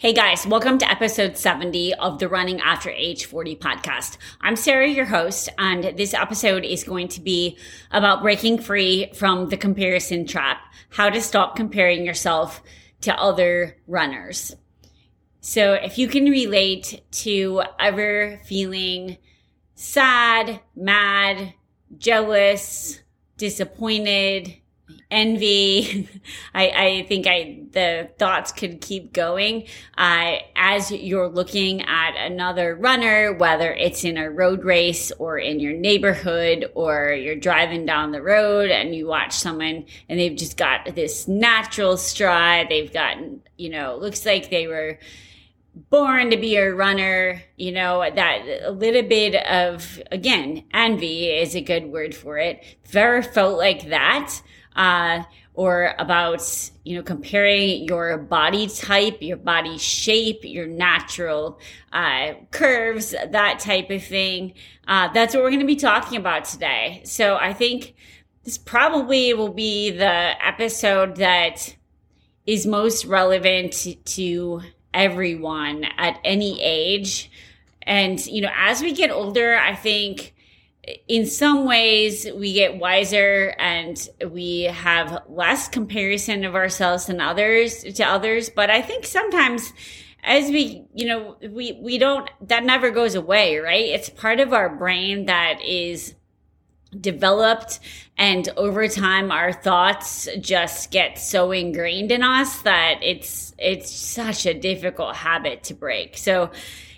Hey guys, welcome to episode 70 of the Running After Age 40 podcast. I'm Sarah, your host, and this episode is going to be about breaking free from the comparison trap, how to stop comparing yourself to other runners. So if you can relate to ever feeling sad, mad, jealous, disappointed, envy. I, I think I, the thoughts could keep going. Uh, as you're looking at another runner, whether it's in a road race or in your neighborhood or you're driving down the road and you watch someone and they've just got this natural stride. They've gotten, you know, looks like they were, born to be a runner, you know, that a little bit of, again, envy is a good word for it. Ever felt like that, uh, or about, you know, comparing your body type, your body shape, your natural uh, curves, that type of thing. Uh, that's what we're going to be talking about today. So I think this probably will be the episode that is most relevant to everyone at any age. And, you know, as we get older, I think in some ways we get wiser and we have less comparison of ourselves than others to others. But i think sometimes as we you know we we don't that never goes away right? It's part of our brain that is developed and over time our thoughts just get so ingrained in us that it's it's such a difficult habit to break. So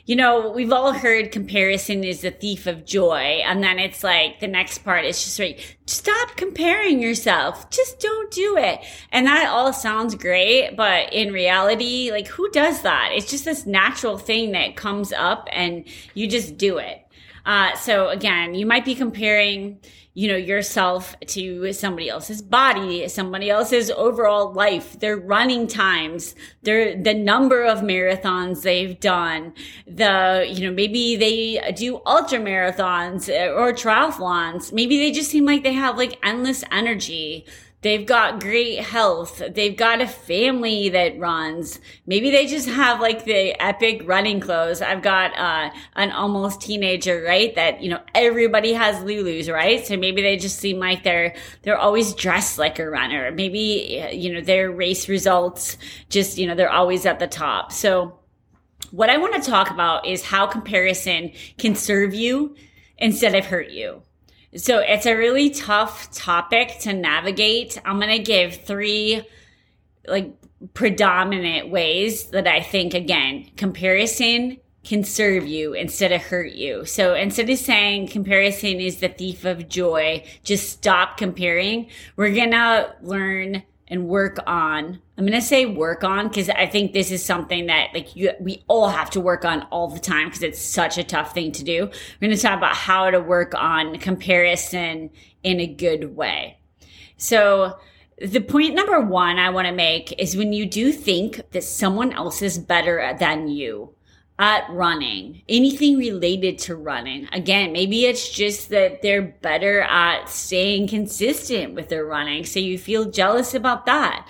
you know, we've all heard comparison is the thief of joy. And then it's like the next part is just like, stop comparing yourself. Just don't do it. And that all sounds great. But in reality, like who does that? It's just this natural thing that comes up and you just do it. Uh, so again, you might be comparing, you know, yourself to somebody else's body, somebody else's overall life, their running times, their, the number of marathons they've done, the, you know, maybe they do ultra marathons or triathlons. Maybe they just seem like they have like endless energy. They've got great health. They've got a family that runs. Maybe they just have like the epic running clothes. I've got uh, an almost teenager, right? That you know everybody has Lulu's, right? So maybe they just seem like they're they're always dressed like a runner. Maybe you know their race results just you know they're always at the top. So what I want to talk about is how comparison can serve you instead of hurt you. So it's a really tough topic to navigate. I'm going to give three like predominant ways that I think again, comparison can serve you instead of hurt you. So instead of saying comparison is the thief of joy, just stop comparing. We're going to learn and work on. I'm going to say work on because I think this is something that like you, we all have to work on all the time because it's such a tough thing to do. We're going to talk about how to work on comparison in a good way. So the point number one I want to make is when you do think that someone else is better than you, at running, anything related to running. Again, maybe it's just that they're better at staying consistent with their running. So you feel jealous about that.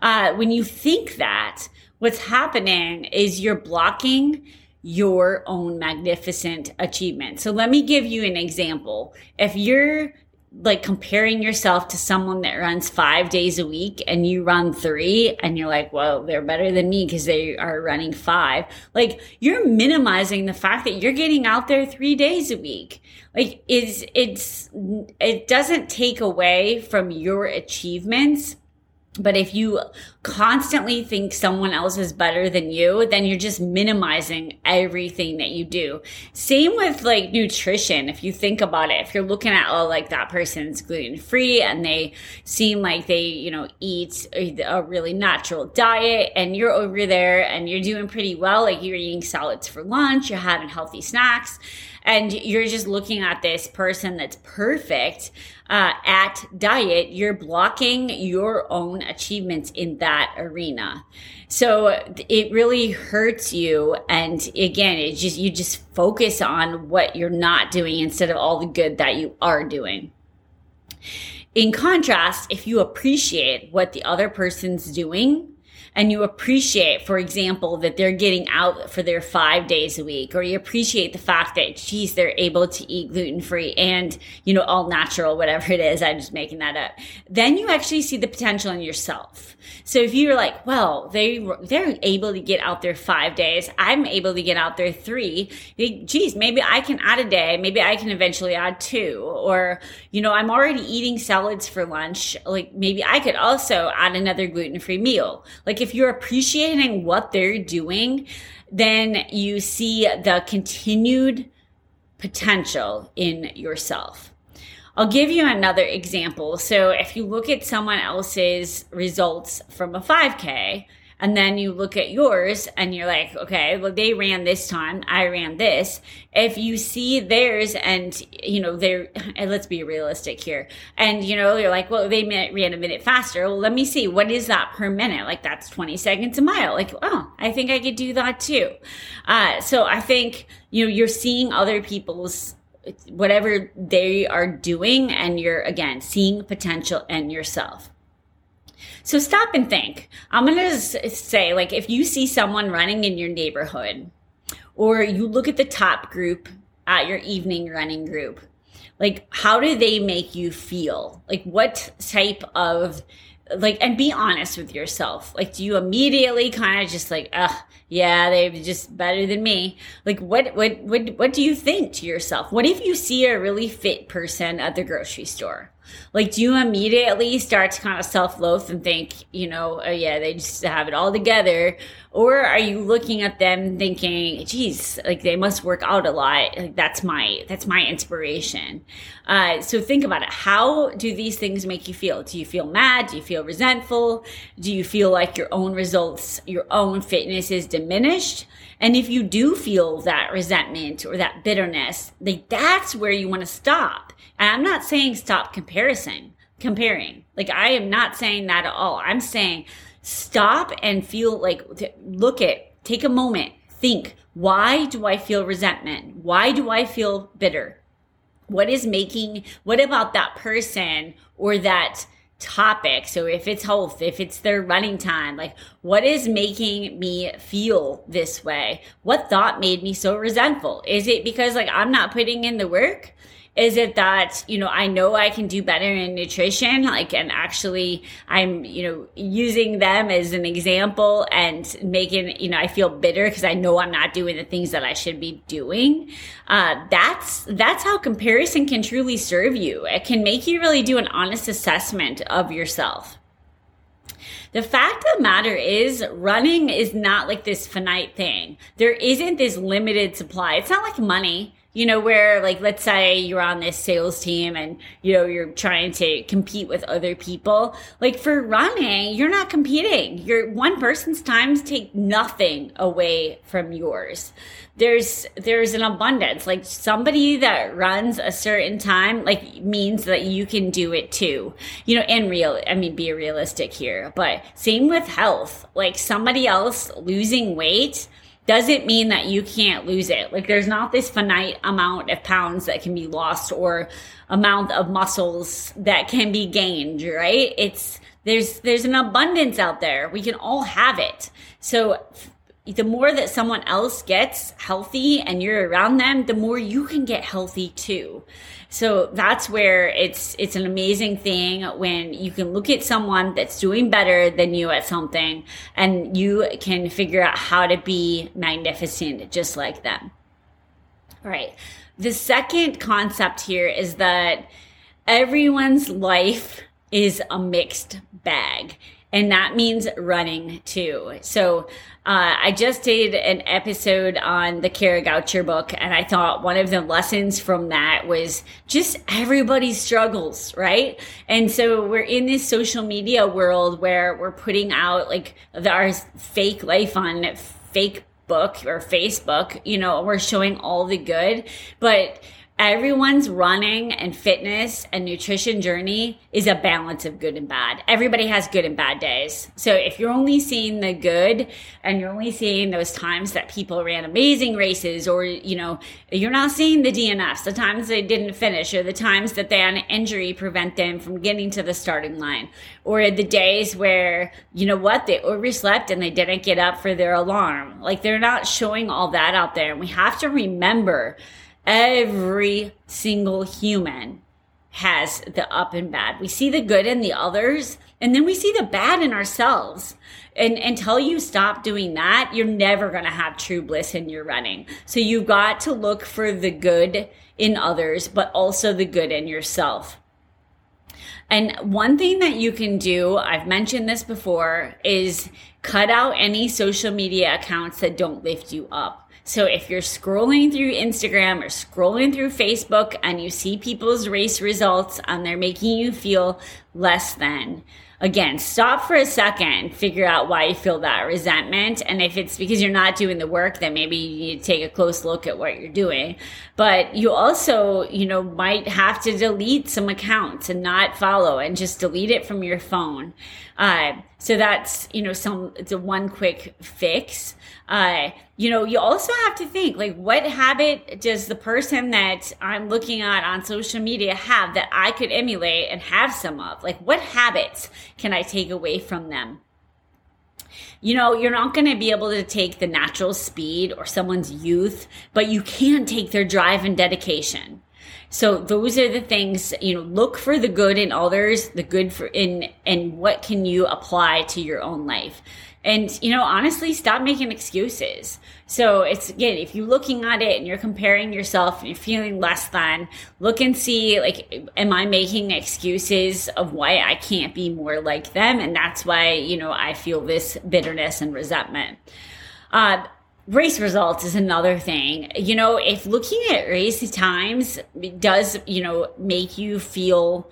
Uh, when you think that, what's happening is you're blocking your own magnificent achievement. So let me give you an example. If you're like comparing yourself to someone that runs five days a week and you run three and you're like, well, they're better than me because they are running five. Like you're minimizing the fact that you're getting out there three days a week. Like it's, it's, it doesn't take away from your achievements But if you constantly think someone else is better than you, then you're just minimizing everything that you do. Same with like nutrition. If you think about it, if you're looking at, oh, like that person's gluten free and they seem like they, you know, eat a really natural diet and you're over there and you're doing pretty well, like you're eating salads for lunch, you're having healthy snacks and you're just looking at this person that's perfect uh, at diet, you're blocking your own achievements in that arena. So it really hurts you. And again, it just, you just focus on what you're not doing instead of all the good that you are doing. In contrast, if you appreciate what the other person's doing, and you appreciate, for example, that they're getting out for their five days a week, or you appreciate the fact that, geez, they're able to eat gluten free and, you know, all natural, whatever it is. I'm just making that up. Then you actually see the potential in yourself. So if you're like, well, they, they're able to get out there five days. I'm able to get out there three. Geez, maybe I can add a day. Maybe I can eventually add two. Or, you know, I'm already eating salads for lunch. Like maybe I could also add another gluten free meal. Like if you're appreciating what they're doing, then you see the continued potential in yourself. I'll give you another example. So if you look at someone else's results from a 5K, and then you look at yours and you're like, okay, well, they ran this time. I ran this. If you see theirs and, you know, they're, and let's be realistic here. And, you know, you're like, well, they ran a minute faster. Well, let me see. What is that per minute? Like that's 20 seconds a mile. Like, oh, I think I could do that too. Uh, so I think, you know, you're seeing other people's whatever they are doing and you're again seeing potential in yourself so stop and think. I'm going to say, like, if you see someone running in your neighborhood, or you look at the top group at your evening running group, like, how do they make you feel? Like, what type of, like, and be honest with yourself. Like, do you immediately kind of just like, ugh, yeah, they're just better than me. Like, what, what, what, what do you think to yourself? What if you see a really fit person at the grocery store? Like, do you immediately start to kind of self loathe and think, you know, oh yeah, they just have it all together? Or are you looking at them thinking, geez, like they must work out a lot. Like that's my, that's my inspiration. Uh, so think about it. How do these things make you feel? Do you feel mad? Do you feel resentful? Do you feel like your own results, your own fitness is diminished? And if you do feel that resentment or that bitterness, like that's where you want to stop. And I'm not saying stop comparison, comparing. Like I am not saying that at all. I'm saying stop and feel like look at take a moment, think, why do I feel resentment? Why do I feel bitter? What is making what about that person or that topic. So if it's health, if it's their running time, like what is making me feel this way? What thought made me so resentful? Is it because like I'm not putting in the work? Is it that, you know, I know I can do better in nutrition, like, and actually I'm, you know, using them as an example and making, you know, I feel bitter because I know I'm not doing the things that I should be doing. Uh, that's, that's how comparison can truly serve you. It can make you really do an honest assessment of yourself. The fact of the matter is running is not like this finite thing. There isn't this limited supply. It's not like money you know, where like, let's say you're on this sales team and, you know, you're trying to compete with other people. Like for running, you're not competing. Your one person's times take nothing away from yours. There's, there's an abundance. Like somebody that runs a certain time, like means that you can do it too. You know, and real, I mean, be realistic here, but same with health. Like somebody else losing weight, doesn't mean that you can't lose it. Like there's not this finite amount of pounds that can be lost or amount of muscles that can be gained, right? It's there's there's an abundance out there. We can all have it. So the more that someone else gets healthy and you're around them, the more you can get healthy too. So that's where it's it's an amazing thing when you can look at someone that's doing better than you at something and you can figure out how to be magnificent just like them. All right. The second concept here is that everyone's life is a mixed bag And that means running too. So, uh, I just did an episode on the Kara Goucher book, and I thought one of the lessons from that was just everybody struggles, right? And so we're in this social media world where we're putting out like our fake life on fake book or Facebook, you know, we're showing all the good, but everyone's running and fitness and nutrition journey is a balance of good and bad. Everybody has good and bad days. So if you're only seeing the good and you're only seeing those times that people ran amazing races or, you know, you're not seeing the DNFs, the times they didn't finish or the times that they had an injury prevent them from getting to the starting line or the days where, you know what, they overslept and they didn't get up for their alarm. Like they're not showing all that out there. And we have to remember Every single human has the up and bad. We see the good in the others, and then we see the bad in ourselves. And until you stop doing that, you're never going to have true bliss in your running. So you've got to look for the good in others, but also the good in yourself. And one thing that you can do, I've mentioned this before, is cut out any social media accounts that don't lift you up. So if you're scrolling through Instagram or scrolling through Facebook and you see people's race results and they're making you feel less than, again, stop for a second, figure out why you feel that resentment. And if it's because you're not doing the work, then maybe you need to take a close look at what you're doing. But you also, you know, might have to delete some accounts and not follow and just delete it from your phone. Uh, so that's, you know, some, it's a one quick fix. Uh, you know, you also have to think like, what habit does the person that I'm looking at on social media have that I could emulate and have some of? Like, what habits can I take away from them? You know, you're not going to be able to take the natural speed or someone's youth, but you can take their drive and dedication. So those are the things, you know, look for the good in others, the good for in, and what can you apply to your own life? And, you know, honestly, stop making excuses. So it's again, if you're looking at it and you're comparing yourself and you're feeling less than, look and see, like, am I making excuses of why I can't be more like them? And that's why, you know, I feel this bitterness and resentment. Uh, race results is another thing. You know, if looking at race times does, you know, make you feel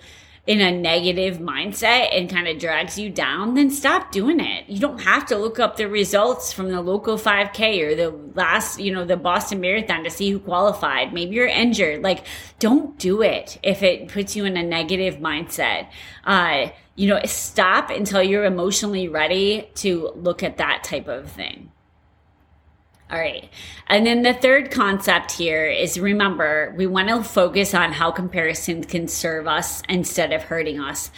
in a negative mindset and kind of drags you down, then stop doing it. You don't have to look up the results from the local 5K or the last, you know, the Boston Marathon to see who qualified. Maybe you're injured. Like, don't do it if it puts you in a negative mindset. Uh, you know, stop until you're emotionally ready to look at that type of thing. All right. And then the third concept here is remember, we want to focus on how comparison can serve us instead of hurting us.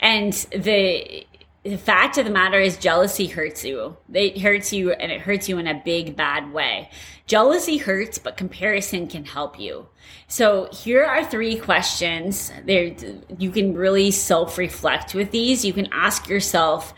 And the the fact of the matter is jealousy hurts you. It hurts you and it hurts you in a big bad way. Jealousy hurts, but comparison can help you. So here are three questions. There you can really self-reflect with these. You can ask yourself,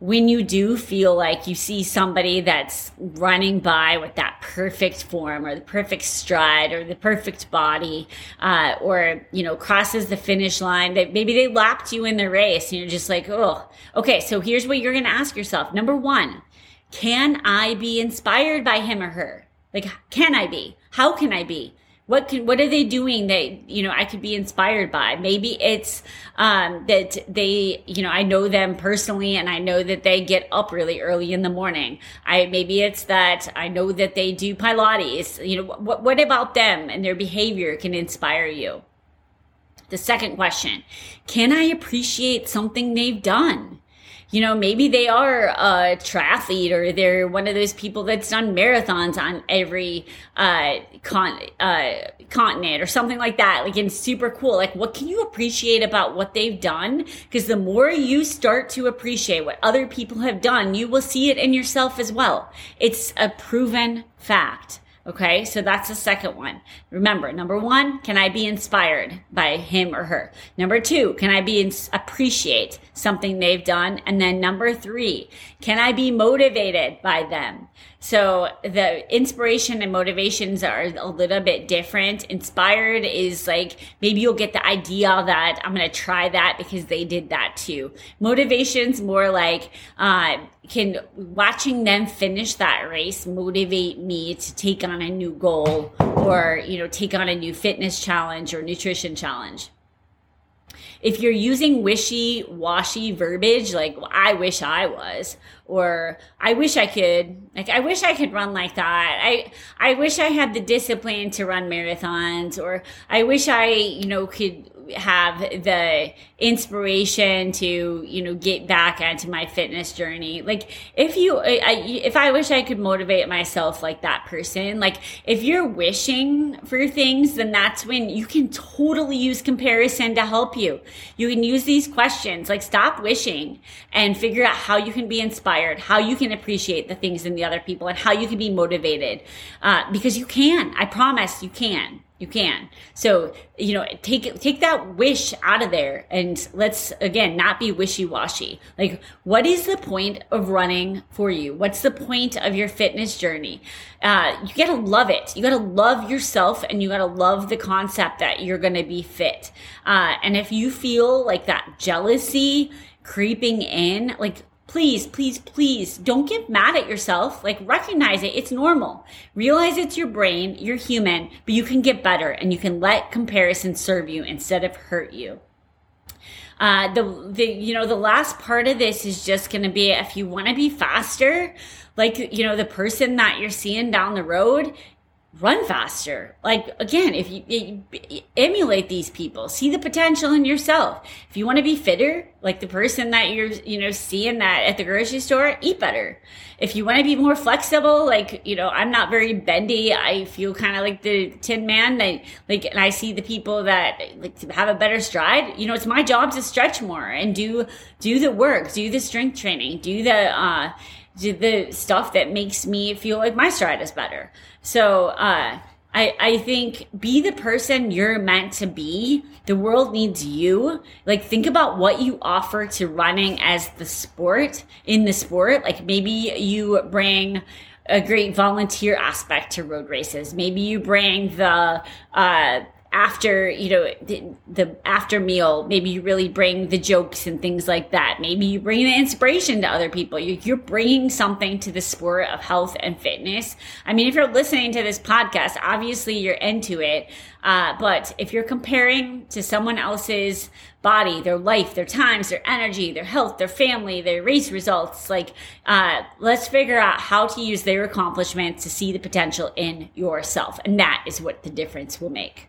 when you do feel like you see somebody that's running by with that perfect form or the perfect stride or the perfect body uh, or you know crosses the finish line that maybe they lapped you in the race and you're just like oh okay so here's what you're going to ask yourself. Number one can i be inspired by him or her? Like can i be? How can i be what can what are they doing that you know i could be inspired by? Maybe it's um, that they you know i know them personally and i know that they get up really early in the morning. I maybe it's that i know that they do pilates. You know what what about them and their behavior can inspire you? The second question can i appreciate something they've done you know, maybe they are a triathlete or they're one of those people that's done marathons on every uh, con- uh, continent or something like that. Like, it's super cool. Like, what can you appreciate about what they've done? Because the more you start to appreciate what other people have done, you will see it in yourself as well. It's a proven fact. Okay, so that's the second one. Remember, number one, can I be inspired by him or her? Number two, can I be in, appreciate something they've done? And then number three, can I be motivated by them? So the inspiration and motivations are a little bit different. Inspired is like maybe you'll get the idea that I'm going to try that because they did that too. Motivation's more like, uh, can watching them finish that race motivate me to take on a new goal or, you know, take on a new fitness challenge or nutrition challenge if you're using wishy washy verbiage, like I wish I was, or I wish I could, like I wish I could run like that. I, I wish I had the discipline to run marathons, or I wish I, you know, could have the inspiration to you know get back onto my fitness journey. Like if you I, if i wish i could motivate myself like that person like if you're wishing for things then that's when you can totally use comparison to help you. You can use these questions like stop wishing and figure out how you can be inspired how you can appreciate the things in the other people and how you can be motivated uh, because you can. I promise you can you can. So, you know, take take that wish out of there and let's again not be wishy-washy. Like what is the point of running for you? What's the point of your fitness journey? Uh, you got to love it. You got to love yourself and you got to love the concept that you're going to be fit. Uh, and if you feel like that jealousy creeping in, like please, please, please don't get mad at yourself. Like recognize it. It's normal. Realize it's your brain. You're human, but you can get better and you can let comparison serve you instead of hurt you. Uh, the, the, you know, the last part of this is just going to be if you want to be faster, like, you know, the person that you're seeing down the road, run faster. Like again, if you, you, emulate these people, see the potential in yourself. If you want to be fitter, like the person that you're, you know, seeing that at the grocery store, eat better. If you want to be more flexible, like, you know, I'm not very bendy. I feel kind of like the tin man. I, like, and I see the people that like have a better stride. You know, it's my job to stretch more and do, do the work, do the strength training, do the, uh, the stuff that makes me feel like my stride is better. So, uh, I, I think be the person you're meant to be. The world needs you. Like think about what you offer to running as the sport in the sport. Like maybe you bring a great volunteer aspect to road races. Maybe you bring the, uh, after you know the, the, after meal maybe you really bring the jokes and things like that. Maybe you bring the inspiration to other people. You, you're bringing something to the sport of health and fitness. I mean if you're listening to this podcast obviously you're into it. Uh, but if you're comparing to someone else's body their life their times their energy their health their family their race results like uh, let's figure out how to use their accomplishments to see the potential in yourself. And that is what the difference will make